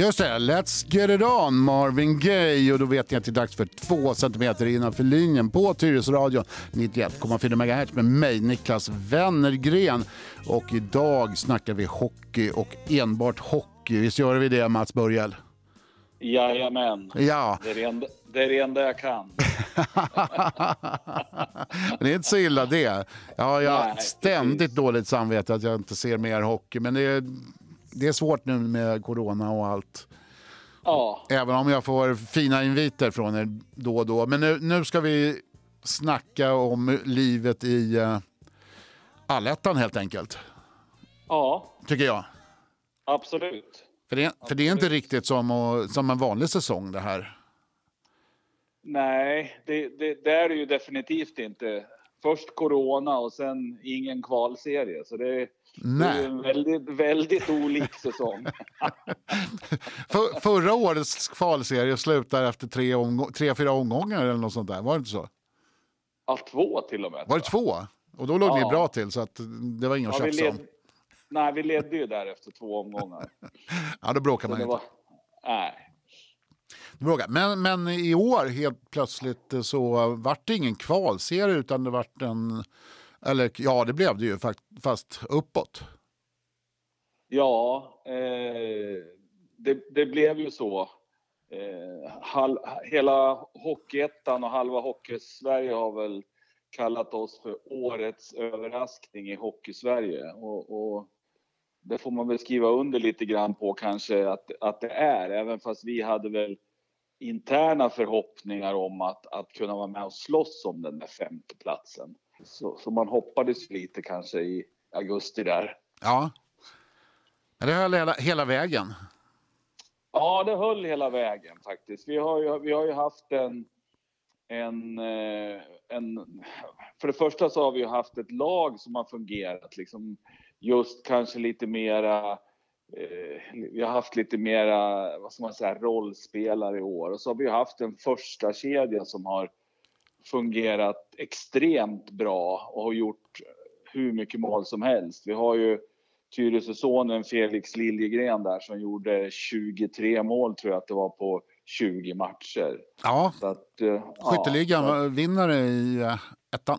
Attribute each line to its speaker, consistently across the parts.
Speaker 1: Just det, Let's get it on Marvin Gaye och då vet ni att det är dags för två centimeter innanför linjen på Tyresöradion 91,4 MHz med mig Niklas Wennergren och idag snackar vi hockey och enbart hockey. Visst gör vi det Mats Börjel?
Speaker 2: Jajamän.
Speaker 1: Ja.
Speaker 2: Det är det enda, det är det enda jag kan.
Speaker 1: det är inte så illa det. Ja, jag har ständigt dåligt samvete att jag inte ser mer hockey men det är, det är svårt nu med corona och allt.
Speaker 2: Ja,
Speaker 1: Även om jag får fina inviter från er då och då. Men nu, nu ska vi snacka om livet i uh, allettan helt enkelt.
Speaker 2: ja
Speaker 1: Tycker jag.
Speaker 2: absolut.
Speaker 1: För det, för det är inte riktigt som, att- som en vanlig säsong det här.
Speaker 2: Nej, det, det, det är det ju definitivt inte. Först corona och sen ingen kvalserie. Så det, det är
Speaker 1: Nej.
Speaker 2: ju en väldigt, väldigt olik säsong.
Speaker 1: För, förra årets kvalserie slutar efter tre, omgå- tre, fyra omgångar eller något sånt där. Var det inte så?
Speaker 2: Ja, två till och med.
Speaker 1: Var det två? Och då låg
Speaker 2: Ja.
Speaker 1: bra till så att det var inget att
Speaker 2: Ja, vi
Speaker 1: tjafsa om.
Speaker 2: led, nej, vi ledde ju där efter två omgångar.
Speaker 1: Ja, då bråkar
Speaker 2: Så
Speaker 1: man
Speaker 2: det
Speaker 1: inte.
Speaker 2: var, nej.
Speaker 1: Men, men i år helt plötsligt så vart det ingen kvalserie utan det vart en... Eller ja, det blev det ju fast uppåt.
Speaker 2: Ja, eh, det, det blev ju så. Eh, hal, hela Hockeyettan och halva Hockeysverige har väl kallat oss för årets överraskning i Hockeysverige. Och, och det får man väl skriva under lite grann på kanske att, att det är, även fast vi hade väl interna förhoppningar om att, att kunna vara med och slåss om den där femteplatsen. Så, så man hoppades lite kanske i augusti där.
Speaker 1: Ja. Men Det höll hela, hela vägen.
Speaker 2: Ja, det höll hela vägen faktiskt. Vi har ju, vi har ju haft en, en, eh, en... För det första så har vi ju haft ett lag som har fungerat liksom just kanske lite mera... Eh, vi har haft lite mera, vad ska man säga, rollspelare i år. Och så har vi haft en första kedja som har fungerat extremt bra och har gjort hur mycket mål som helst. Vi har ju Tyresösonen Felix Liljegren där som gjorde 23 mål tror jag att det var på 20 matcher.
Speaker 1: Ja,
Speaker 2: Så att, eh,
Speaker 1: skytteligan
Speaker 2: ja,
Speaker 1: vinnare i eh, ettan.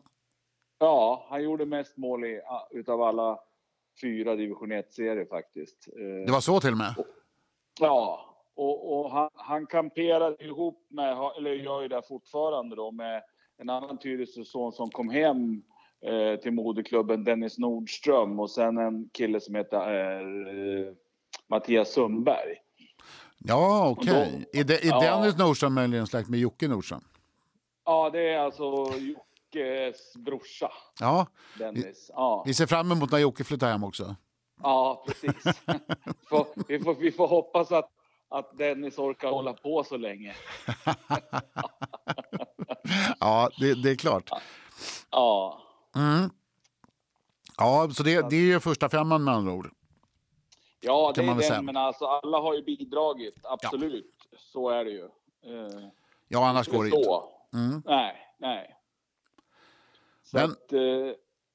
Speaker 2: ja, han gjorde mest mål i, ah, utav alla fyra division 1-serier faktiskt. Eh,
Speaker 1: Det var så till och med.
Speaker 2: Ja, och, och han, han kamperade ihop med, eller gör ju det fortfarande då, med en annan Tyresöson som kom hem eh, till moderklubben, Dennis Nordström och sen en kille som heter eh, Mattias Sundberg.
Speaker 1: Ja, okej.
Speaker 2: Och då-
Speaker 1: Är, är
Speaker 2: Ja.
Speaker 1: Dennis Nordström möjligen släkt med Jocke Nordström?
Speaker 2: Ja, det är alltså Jockes brorsa,
Speaker 1: Ja,
Speaker 2: Dennis. Ja,
Speaker 1: vi ser fram emot när Jocke flyttar hem också.
Speaker 2: ja precis. får, vi, får, vi får hoppas att, att Dennis orkar hålla på så länge.
Speaker 1: Ja, det, det är klart.
Speaker 2: Ja.
Speaker 1: Ja, så det, det är ju första femman med andra ord.
Speaker 2: Ja, det
Speaker 1: Kan man
Speaker 2: är den,
Speaker 1: säga.
Speaker 2: men alltså alla har ju bidragit, absolut. Så är det ju. Eh,
Speaker 1: Ja, annars går det inte.
Speaker 2: så. Nej, nej. Så
Speaker 1: Men-
Speaker 2: att, eh,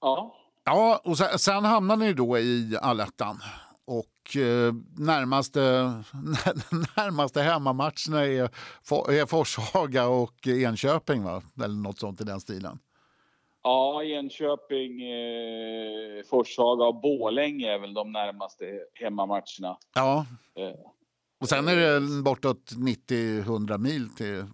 Speaker 2: ja.
Speaker 1: Ja, och sen, sen hamnar ni då i allettan. Och eh, närmaste, närmaste hemmamatcherna är, är Forshaga och Enköping, va? Eller något sånt i den stilen.
Speaker 2: Ja, Enköping, eh, Forshaga och Borlänge är väl de närmaste hemmamatcherna.
Speaker 1: Ja,
Speaker 2: Eh,
Speaker 1: och sen är det bortåt 90-100 mil till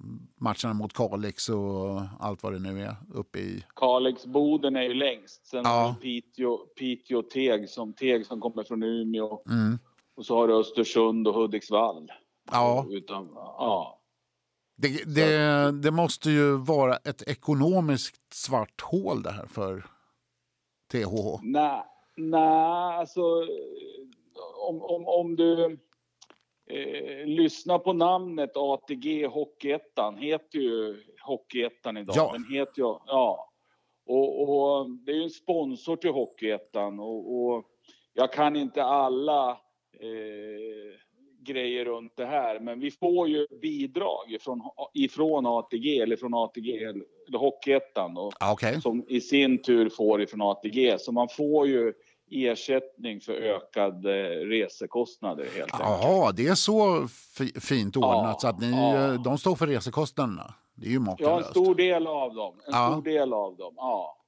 Speaker 1: matcherna mot Kalix och allt vad det nu är uppe i.
Speaker 2: Kalix-Boden är ju längst. Sen
Speaker 1: Ja.
Speaker 2: har Piteå, Piteå Teg, som, Teg som kommer från Umeå.
Speaker 1: Mm.
Speaker 2: Och så har du Östersund och Hudiksvall.
Speaker 1: Ja,
Speaker 2: Utan, ja.
Speaker 1: det, det, det måste ju vara ett ekonomiskt svart hål det här för THH.
Speaker 2: Nej, nej alltså om, om, om du eh, lyssnar på namnet ATG Hockeyettan, heter ju Hockeyettan idag.
Speaker 1: Ja.
Speaker 2: Den heter ju, ja. Och, och det är ju en sponsor till Hockeyettan och, och jag kan inte alla eh, grejer runt det här, men vi får ju bidrag ifrån, ifrån ATG eller från ATG eller Hockeyettan. Och,
Speaker 1: Ja, Okej.
Speaker 2: som i sin tur får ifrån ATG. Så man får ju ersättning för ökade resekostnader helt enkelt.
Speaker 1: Jaha, det är så fint ordnat
Speaker 2: Ja,
Speaker 1: så att ni,
Speaker 2: ja.
Speaker 1: de står för resekostnaderna. Det är ju
Speaker 2: Ja, en
Speaker 1: makalöst.
Speaker 2: stor del av dem. En
Speaker 1: Ja.
Speaker 2: stor del av dem, ja.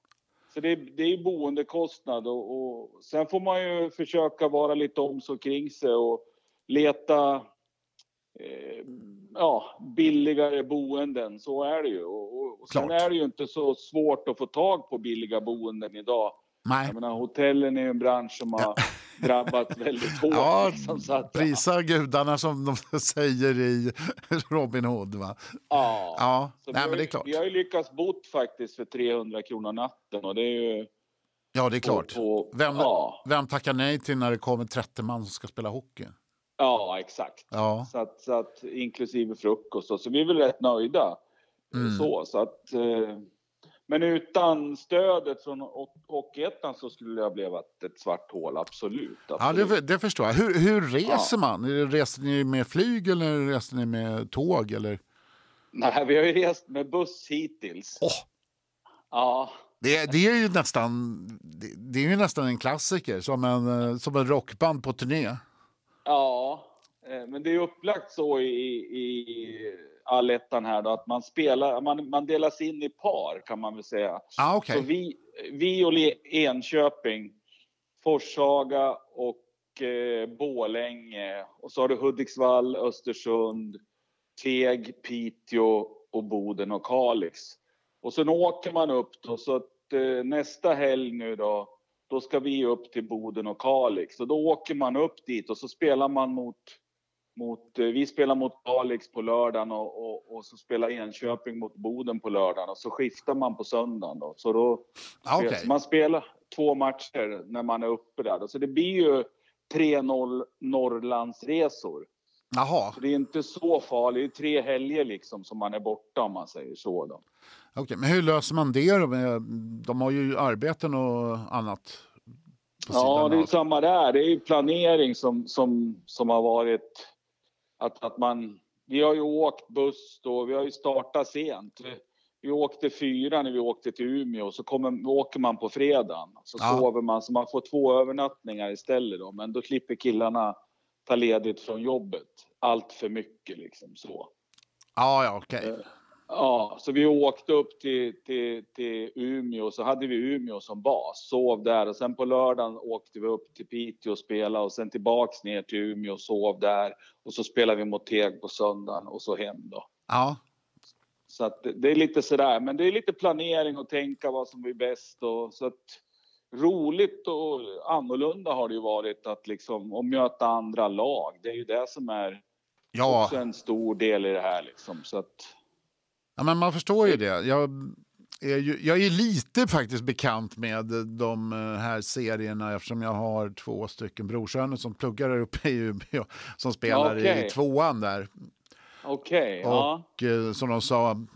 Speaker 2: Så det, är- det är boendekostnad och, och sen får man ju försöka vara lite om så kring sig och leta eh, ja, billigare boenden. Så är det ju. Och, och sen
Speaker 1: Klart.
Speaker 2: är det ju inte så svårt att få tag på billiga boenden idag.
Speaker 1: Nej,
Speaker 2: Jag menar, hotellen är ju en bransch som har drabbats väldigt hårt.
Speaker 1: Ja,
Speaker 2: liksom, så att,
Speaker 1: prisa gudarna som de säger i Robin Hood. Va?
Speaker 2: ja.
Speaker 1: Ja,
Speaker 2: Så
Speaker 1: nej,
Speaker 2: vi,
Speaker 1: men
Speaker 2: har
Speaker 1: det är klart.
Speaker 2: vi har ju lyckats bott faktiskt för 300 kronor natten och det är ju...
Speaker 1: Ja, det är klart.
Speaker 2: På, på,
Speaker 1: Vem,
Speaker 2: ja,
Speaker 1: vem tackar nej till när det kommer 30 man som ska spela hockey?
Speaker 2: ja, exakt.
Speaker 1: Ja,
Speaker 2: Så att, så att, inklusive frukost och så. vi är väl rätt nöjda.
Speaker 1: Mm.
Speaker 2: Så, så att, eh, men utan stödet från Ho- Hockeyettan så skulle det ha blivit ett svart hål, absolut.
Speaker 1: ja
Speaker 2: absolut.
Speaker 1: det, det förstår jag. Hur, hur reser man? Reser ni med flyg eller reser ni med tåg? Eller?
Speaker 2: Nej, vi har ju rest med buss hittills.
Speaker 1: Åh,
Speaker 2: Ja,
Speaker 1: det, det, är ju nästan, det, det är ju nästan en klassiker, som en, eh, som en rockband på turné.
Speaker 2: Ja, eh, men det är upplagt så i, i allettan här då att man spelar, man, man delas in i par kan man väl säga.
Speaker 1: Ah, okej.
Speaker 2: Så vi, vi och Enköping, Forshaga och eh, Bålänge och så har du Hudiksvall, Östersund, Teg, Piteå och Boden och Kalix. Och sen åker man upp då så att eh, nästa helg nu då, då ska vi upp till Boden och Kalix. Och då åker man upp dit och så spelar man mot, mot eh, vi spelar mot Kalix på lördagen och, och, och så spelar Enköping mot Boden på lördagen och så skiftar man på söndagen då. Så då
Speaker 1: Ah, okej.
Speaker 2: så man spelar två matcher när man är uppe där. då. Så det blir ju 3-0 Norrlandsresor.
Speaker 1: Jaha,
Speaker 2: Så det är inte så farligt. Det är tre helger liksom som man är borta om man säger så. Då.
Speaker 1: okej. Men hur löser man det då? Med- De har ju arbeten och annat
Speaker 2: Ja, det är
Speaker 1: av.
Speaker 2: samma där. Det är ju planering som, som, som har varit att, att man... Vi har ju åkt buss då, vi har ju startat sent. Vi, åkte fyra när vi åkte till Umeå, så kommer, åker man på fredagen. Så
Speaker 1: Ja.
Speaker 2: sover man, så man får två övernattningar istället då. Men då klipper killarna ta ledigt från jobbet. Allt för mycket liksom så.
Speaker 1: Ja, ja, okej.
Speaker 2: Eh, Ja, så vi åkte upp till, till, till Umeå, så hade vi Umeå som bas, sov där och sen på lördagen åkte vi upp till Piteå och spelade och sen tillbaks ner till Umeå och sov där och så spelade vi mot Teg på söndagen och så hem då.
Speaker 1: Ja,
Speaker 2: Så att det, är lite sådär, men det är lite planering och tänka vad som blir bäst och så att roligt och annorlunda har det ju varit att liksom att möta andra lag. Det är ju det som är
Speaker 1: ja.
Speaker 2: också en stor del i det här liksom så att
Speaker 1: Ja, men man förstår ju det. Jag är, ju, jag är lite faktiskt bekant med de eh, här serierna eftersom jag har två stycken brorsöner som pluggar där uppe i Umeå som spelar
Speaker 2: Okej.
Speaker 1: i tvåan där.
Speaker 2: okej, ja.
Speaker 1: Och eh, som de sa,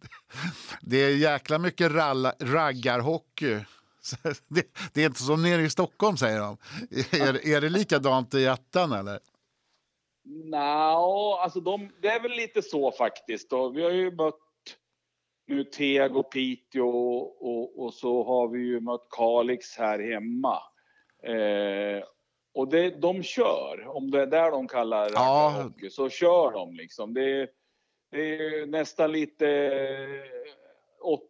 Speaker 1: det är jäkla mycket ralla, raggarhockey. Det, det är inte som nere i Stockholm säger de. Är, är det likadant i ettan eller?
Speaker 2: Nja, alltså de, det är väl lite så faktiskt. Då. Vi har ju mött nu Teg och Piteå och, och, och så har vi ju mött Kalix här hemma. Eh, och det, de kör, om det är där de kallar
Speaker 1: Ja.
Speaker 2: hockey, så kör de liksom. Det, är- det är nästan lite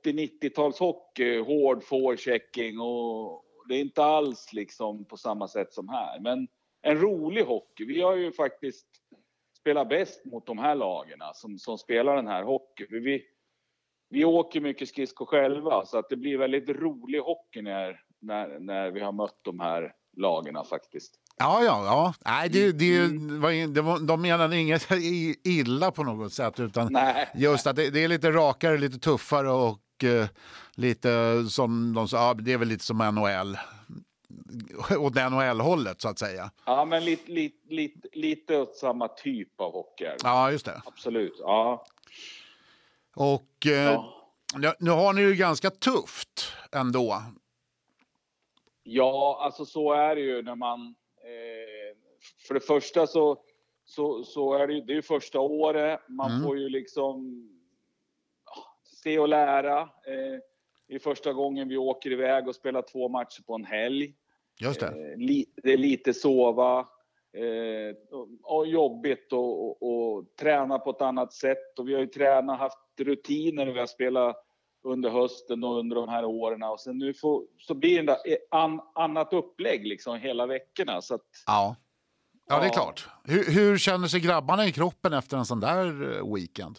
Speaker 2: 80-90-talshockey, hård forechecking och det är inte alls liksom på samma sätt som här. Men en rolig hockey. Vi har ju faktiskt spelat bäst mot de här lagen som, som spelar den här hockeyn. För vi, vi åker mycket skridskor själva så att det blir väldigt rolig hockey när, när, när vi har mött de här lagen faktiskt.
Speaker 1: Ja, ja, ja. Nej, det, det,
Speaker 2: Mm.
Speaker 1: var, det var, de menade inget illa på något sätt utan
Speaker 2: Nej.
Speaker 1: just att det, det är lite rakare, lite tuffare och eh, lite som de sa, ja, det är väl lite som NHL. Åt NHL-hållet så att säga.
Speaker 2: Ja, men lite, lite, lite, lite åt samma typ av hockey.
Speaker 1: Ja, just det.
Speaker 2: Absolut. Ja.
Speaker 1: Och eh,
Speaker 2: Ja.
Speaker 1: nu- har ni ju ganska tufft ändå.
Speaker 2: Ja, alltså så är det ju när man... Eh, för det första så, så, så är det ju det är första året. Man
Speaker 1: Mm.
Speaker 2: får ju liksom se och lära. Eh, det är första gången vi åker iväg och spelar två matcher på en helg.
Speaker 1: Just det.
Speaker 2: Eh, li, det är lite sova eh, och, och jobbigt och, och, och, träna på ett annat sätt. Och vi har ju tränat, haft rutiner och vi har spelat under hösten och under de här åren. Och sen nu får, så blir det ett an, annat upplägg liksom hela veckorna. Så att,
Speaker 1: ja. ja, det är klart. Hur, hur känner sig grabbarna i kroppen efter en sån där eh, weekend?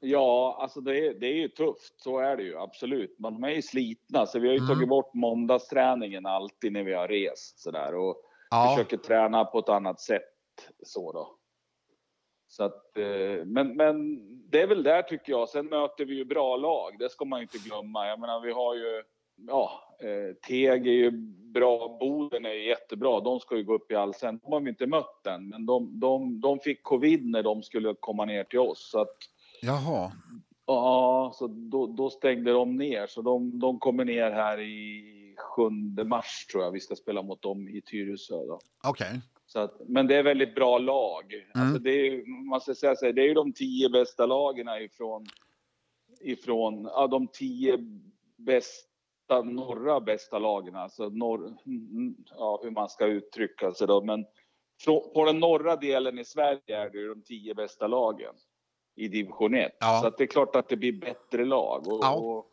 Speaker 2: Ja, alltså det är, det är ju tufft. Så är det ju absolut. Men de är ju slitna, så vi har ju mm. tagit bort måndagsträningen alltid när vi har rest så där och ja. försöker träna på ett annat sätt så då. Så att, eh, men, men det är väl där tycker jag. Sen möter vi ju bra lag. Det ska man inte glömma. Jag menar, vi har ju ja, eh, Teg är ju bra, Boden är jättebra. De ska ju gå upp i allsvenskan. De har vi inte mött än, men de, de, de fick covid när de skulle komma ner till oss. Så att,
Speaker 1: Jaha.
Speaker 2: Ja, så då, då stängde de ner. Så de, de kommer ner här i 7 mars tror jag. Vi ska spela mot dem i Tyresö.
Speaker 1: Okej. Okay.
Speaker 2: Så men det är väldigt bra lag. Mm. Alltså det är, man ska säga så det är ju de tio bästa lagen ifrån, ifrån ja, de tio bästa, norra bästa lagen. Alltså norr, ja, hur man ska uttrycka sig då. Men på den norra delen i Sverige är det de tio bästa lagen i division 1. Ja. Så att det är klart att det blir bättre lag. Och, ja. och,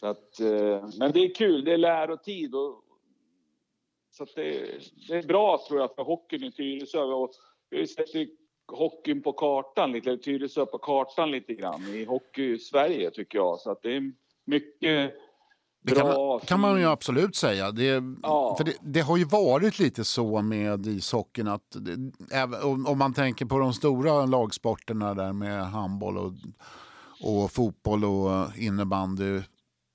Speaker 2: så att, eh, men det är kul, det är lärotid. Och, så att det, det är bra tror jag för hockeyn i Tyresö. Och vi sätter hockeyn på kartan lite, Tyresö på kartan lite grann i hockey-Sverige tycker jag. Så att det är mycket
Speaker 1: det kan man, kan man, ju absolut säga. Det, ja. för det, det, har ju varit lite så med ishockeyn att det, om man tänker på de stora lagsporterna där med handboll och, och fotboll och innebandy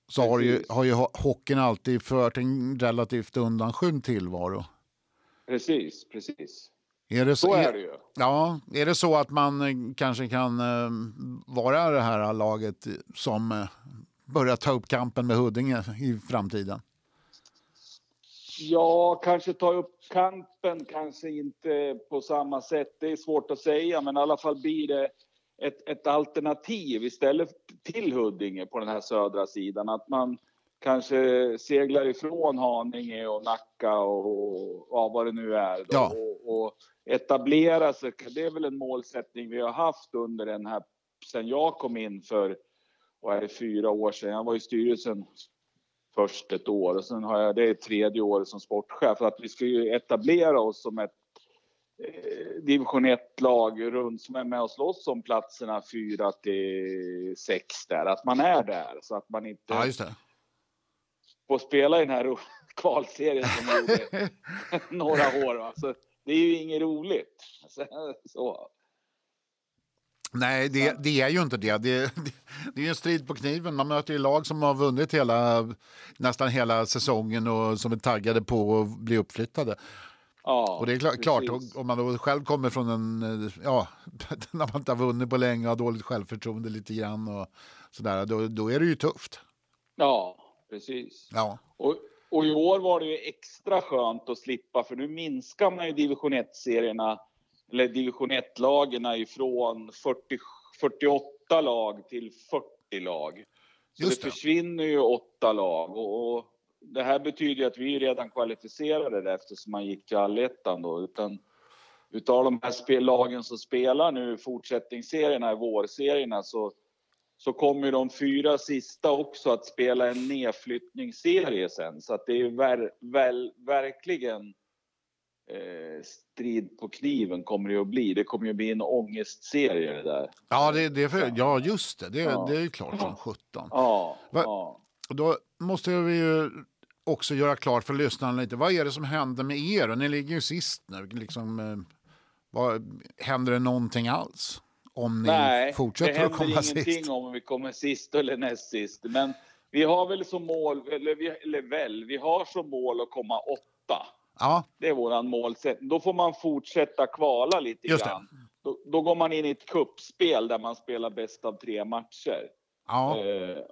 Speaker 1: så har ju, har ju hockeyn alltid fört en relativt undanskymd tillvaro.
Speaker 2: Precis, precis.
Speaker 1: Är det
Speaker 2: så, så är det ju.
Speaker 1: Ja, är det så att man eh, kanske kan eh, vara det här laget som eh, börja ta upp kampen med Huddinge i framtiden?
Speaker 2: Ja, kanske ta upp kampen, kanske inte på samma sätt. Det är svårt att säga, men i alla fall blir det ett, ett alternativ istället till Huddinge på den här södra sidan. Att man kanske seglar ifrån Haninge och Nacka och, och vad det nu är. Ja. Och, och etablera sig. Det är väl en målsättning vi har haft under den här, sen jag kom in för vad är det, fyra år sedan. Jag var i styrelsen först ett år och sen har jag, det är tredje året som sportchef. För att vi ska ju etablera oss som ett eh, division 1-lag runt som är med och slåss om platserna 4 till 6 där. Att man är där så att man inte
Speaker 1: ja, just det.
Speaker 2: får spela i den här kvalserien som man gjorde några år. Alltså, det är ju inget roligt. Så.
Speaker 1: Nej, det, det, är ju inte det. Det, det. är en strid på kniven. Man möter ju lag som har vunnit hela, nästan hela säsongen och som är taggade på att bli uppflyttade. Ja, och det är klart, klart om man då själv kommer från en, ja, när man inte har vunnit på länge och har dåligt självförtroende lite grann och sådär, då, då är det ju tufft.
Speaker 2: Ja, precis. Ja. Och, och i år var det ju extra skönt att slippa, för nu minskar man ju division 1-serierna eller division 1-lagen ifrån 40, 48 lag till 40 lag. Så Just det. det försvinner ju åtta lag och, och, det här betyder att vi är redan kvalificerade där eftersom man gick till allettan då. Utan utav de här lagen som spelar nu fortsättningsserierna, vårserierna, så, så kommer de fyra sista också att spela en nedflyttningsserie sen. Så att det är ver, väl, verkligen eh, strid på kniven kommer det att bli. Det kommer ju att bli en ångestserie det där.
Speaker 1: Ja, det, det för, ja just det. Det, ja. det är klart som sjutton. Ja, ja. Då måste vi ju också göra klart för lyssnarna lite. Vad är det som händer med er? Ni ligger ju sist nu. Liksom, eh, vad, händer det någonting alls? Om ni Nej, fortsätter att komma sist?
Speaker 2: Nej, det händer ingenting om vi kommer sist eller näst sist. Men vi har väl som mål, eller, vi, eller väl, vi har som mål att komma åtta. Ja. Det är våran målsättning. Då får man fortsätta kvala lite Just grann. Då, då, går man in i ett kuppspel där man spelar bäst av tre matcher. Ja. Eh,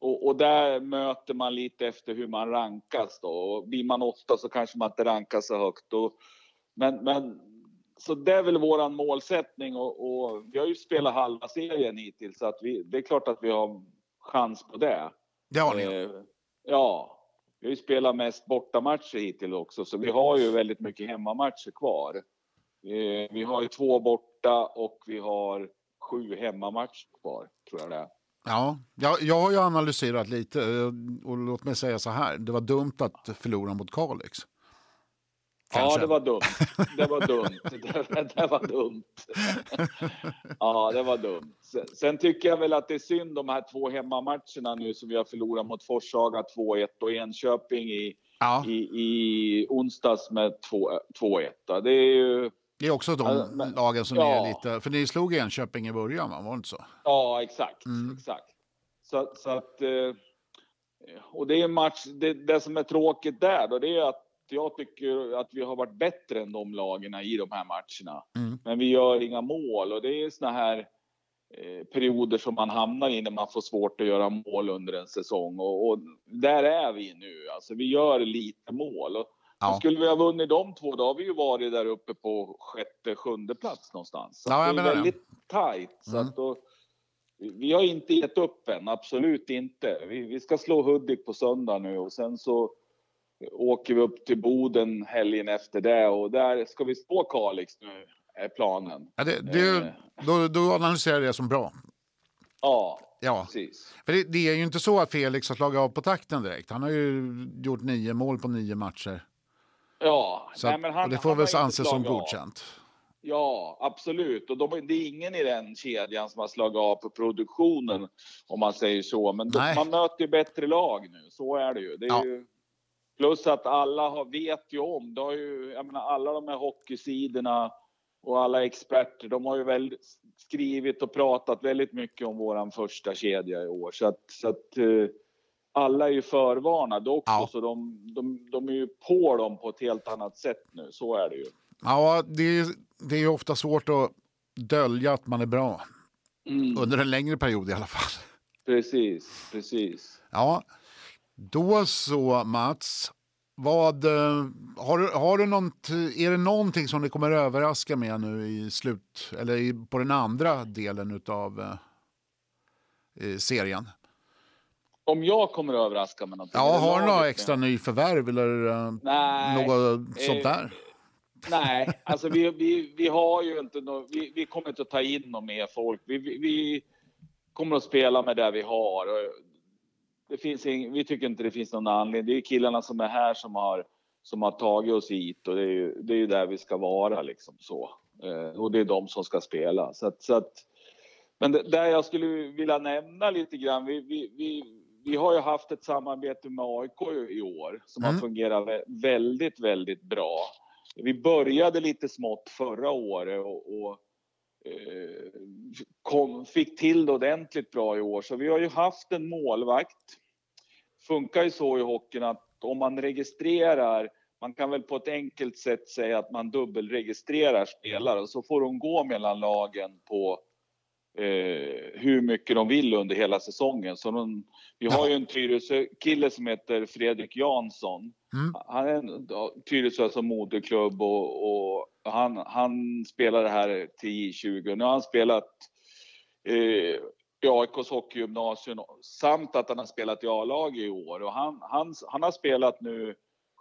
Speaker 2: och, och, där möter man lite efter hur man rankas då. Och blir man åtta så kanske man inte rankas så högt. Och, men, men så det är väl våran målsättning och, och, vi har ju spelat halva serien hittills så att vi, det är klart att vi har chans på det.
Speaker 1: Det har ni. Eh,
Speaker 2: ja, vi har ju spelat mest bortamatcher hittills också, så vi har ju väldigt mycket hemmamatcher kvar. Eh, vi har ju två borta och vi har sju hemmamatcher kvar, tror jag det är.
Speaker 1: Ja, jag, jag har ju analyserat lite eh, och låt mig säga så här. Det var dumt att förlora mot Kalix.
Speaker 2: Kanske. Ja, det var dumt. Det var dumt. Det, det var dumt. Ja, det var dumt. Sen, tycker jag väl att det är synd de här två hemmamatcherna nu som vi har förlorat mot Forshaga 2-1 och Enköping i, ja. i, i onsdags med 2-1. Det är ju...
Speaker 1: Det är också de alltså, men, lagen som ja. är lite... För ni slog Enköping i början, va? var det inte så?
Speaker 2: Ja, exakt. Mm. exakt. Så, så att... Eh, och det är en match... Det, det som är tråkigt där då, det är att jag tycker att vi har varit bättre än de lagen i de här matcherna. Mm. Men vi gör inga mål och det är såna här eh, perioder som man hamnar i när man får svårt att göra mål under en säsong. Och, och där är vi nu. Alltså, vi gör lite mål. Och, ja. Skulle vi ha vunnit de två, då har vi ju varit där uppe på sjätte, sjunde plats någonstans. Så ja, det är väldigt det. tajt. Så mm. att då, vi har inte gett upp än, absolut inte. Vi, vi ska slå Hudik på söndag nu och sen så åker vi upp till Boden helgen efter det och där ska vi stå Kalix nu, är planen.
Speaker 1: Ja, det, det, eh. då, då analyserar jag det som bra.
Speaker 2: Ja, ja. precis.
Speaker 1: För det, det, är ju inte så att Felix har slagit av på takten direkt. Han har ju gjort nio mål på nio matcher.
Speaker 2: Ja,
Speaker 1: så nej, men han, det får väl anses som godkänt.
Speaker 2: Ja, absolut. Och de, det är ingen i den kedjan som har slagit av på produktionen, om man säger så. Men de, man möter ju bättre lag nu, så är det ju. Det är ja. ju Plus att alla har, vet ju om, det har ju, jag menar alla de här hockeysidorna och alla experter, de har ju väl skrivit och pratat väldigt mycket om våran första kedja i år. Så att, så att uh, alla är ju förvarnade också, ja. så de, de, de är ju på dem på ett helt annat sätt nu. Så är det ju.
Speaker 1: Ja, det är, det är ju ofta svårt att dölja att man är bra. Mm. Under en längre period i alla fall.
Speaker 2: Precis, precis.
Speaker 1: Ja, då så Mats, vad, eh, har, har du något, är det någonting som du kommer överraska med nu i slut, eller i, på den andra delen av eh, serien?
Speaker 2: Om jag kommer överraska med någonting?
Speaker 1: Ja, har du några extra nyförvärv eller eh, nej, något sånt eh, där?
Speaker 2: nej, alltså vi, vi, vi har ju inte no, vi, vi kommer inte att ta in något mer folk. Vi, vi, vi kommer att spela med det vi har det finns ing, vi tycker inte det finns någon anledning. Det är killarna som är här som har, som har tagit oss hit och det är ju, det är ju där vi ska vara liksom så. Eh, och det är de som ska spela. Så att, så att, men det, där jag skulle vilja nämna lite grann, vi, vi, vi, vi har ju haft ett samarbete med AIK i år som mm. har fungerat väldigt, väldigt bra. Vi började lite smått förra året och, och eh, kom, fick till det ordentligt bra i år. Så vi har ju haft en målvakt funkar ju så i hockeyn att om man registrerar, man kan väl på ett enkelt sätt säga att man dubbelregistrerar spelare och så får de gå mellan lagen på eh, hur mycket de vill under hela säsongen. Så de, vi har ju en Tyresö-kille som heter Fredrik Jansson. Mm. Han är en Tyresö som moderklubb och, och han, han spelade här till J20. Nu har han spelat eh, i AIKs hockeygymnasium samt att han har spelat i A-lag i år. Och han, han, han har spelat nu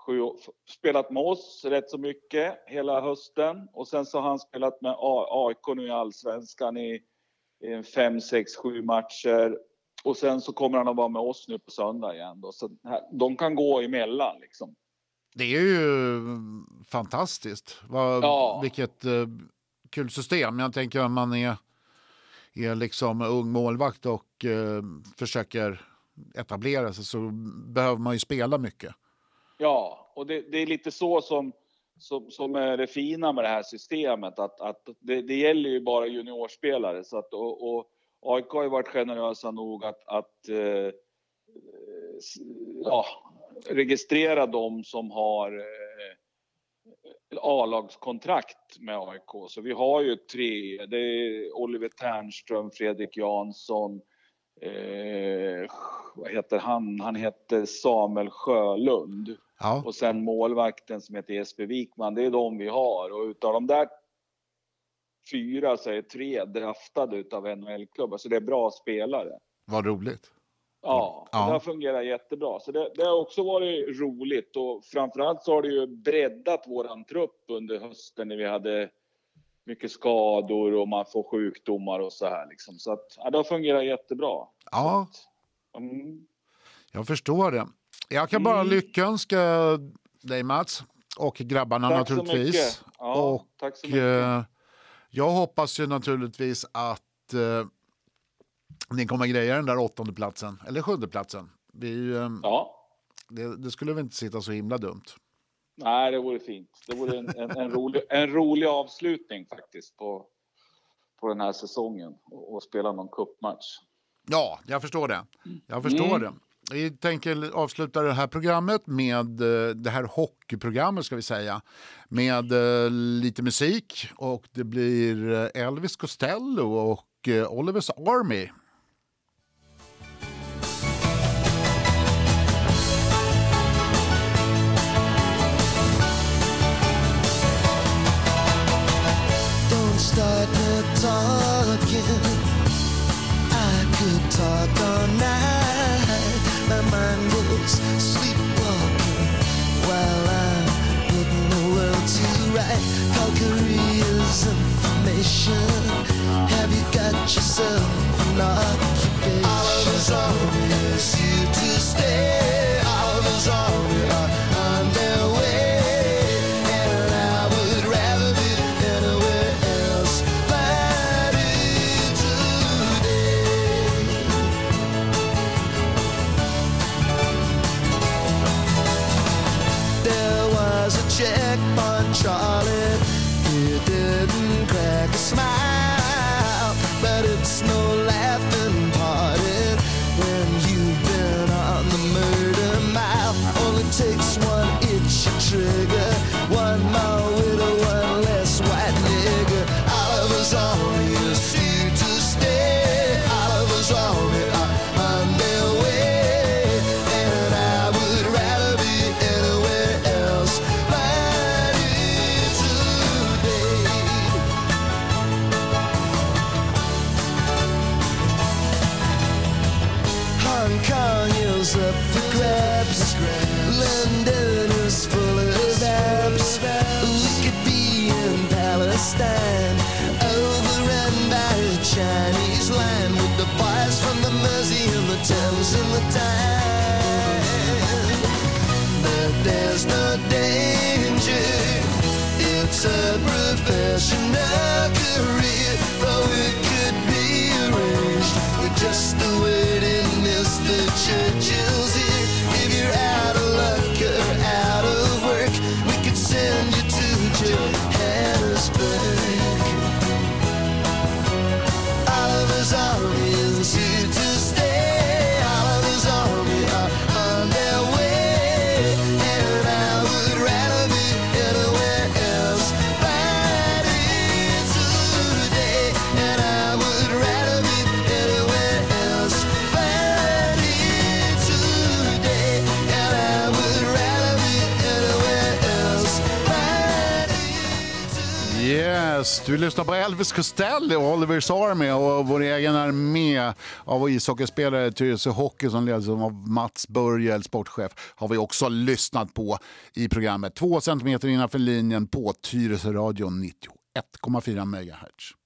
Speaker 2: sju, spelat med oss rätt så mycket hela hösten och sen så har han spelat med AIK nu i allsvenskan i, i fem, sex, sju matcher och sen så kommer han att vara med oss nu på söndag igen. Då. Så här, de kan gå emellan liksom.
Speaker 1: Det är ju fantastiskt. Vad, ja. Vilket uh, kul system. Jag tänker om man är är liksom ung målvakt och eh, försöker etablera sig så behöver man ju spela mycket.
Speaker 2: Ja, och det, det är lite så som, som, som, är det fina med det här systemet. Att, att det, det gäller ju bara juniorspelare. Så att, och, och AIK har ju varit generösa nog att, att eh, ja, registrera de som har eh, A-lagskontrakt med AIK. Så vi har ju tre. Det är Oliver Ternström, Fredrik Jansson, eh, vad heter han? Han heter Samuel Sjölund. Ja. Och sen målvakten som heter Jesper Wikman. Det är de vi har. Och utav de där fyra så är tre draftade utav NHL-klubbar. Så det är bra spelare.
Speaker 1: Vad roligt.
Speaker 2: Ja, ja. det har fungerat jättebra. Så det, det, har också varit roligt och framförallt så har det ju breddat våran trupp under hösten när vi hade mycket skador och man får sjukdomar och så här liksom. Så att ja, det har fungerat jättebra.
Speaker 3: Ja. Att, mm. Jag förstår det. Jag kan bara mm. lyckönska dig Mats och grabbarna
Speaker 2: tack
Speaker 3: naturligtvis.
Speaker 2: Så ja,
Speaker 3: och, tack så mycket. Eh, jag hoppas ju naturligtvis att eh, ni kommer greja den där åttonde platsen eller sjunde platsen. Vi, eh,
Speaker 2: ja.
Speaker 3: det, det, skulle väl inte sitta så himla dumt.
Speaker 2: Nej, det vore fint. Det vore en, en, en, rolig, en rolig avslutning faktiskt på, på den här säsongen och, spela någon cupmatch.
Speaker 3: Ja, jag förstår det. Jag förstår mm. det. Vi tänker avsluta det här programmet med eh, det här hockeyprogrammet ska vi säga. Med uh, lite musik och det blir eh, Elvis Costello och Olivers Army. Have you got yourself an occupation? All of us always Oliver's Yes, du lyssnar på Elvis Costello och Oliver's Army och vår egen armé av ishockeyspelare Tyresö Hockey som leds av Mats Börjel, sportchef, har vi också lyssnat på i programmet. Två centimeter innanför linjen på Tyresö Radio 91,4 MHz.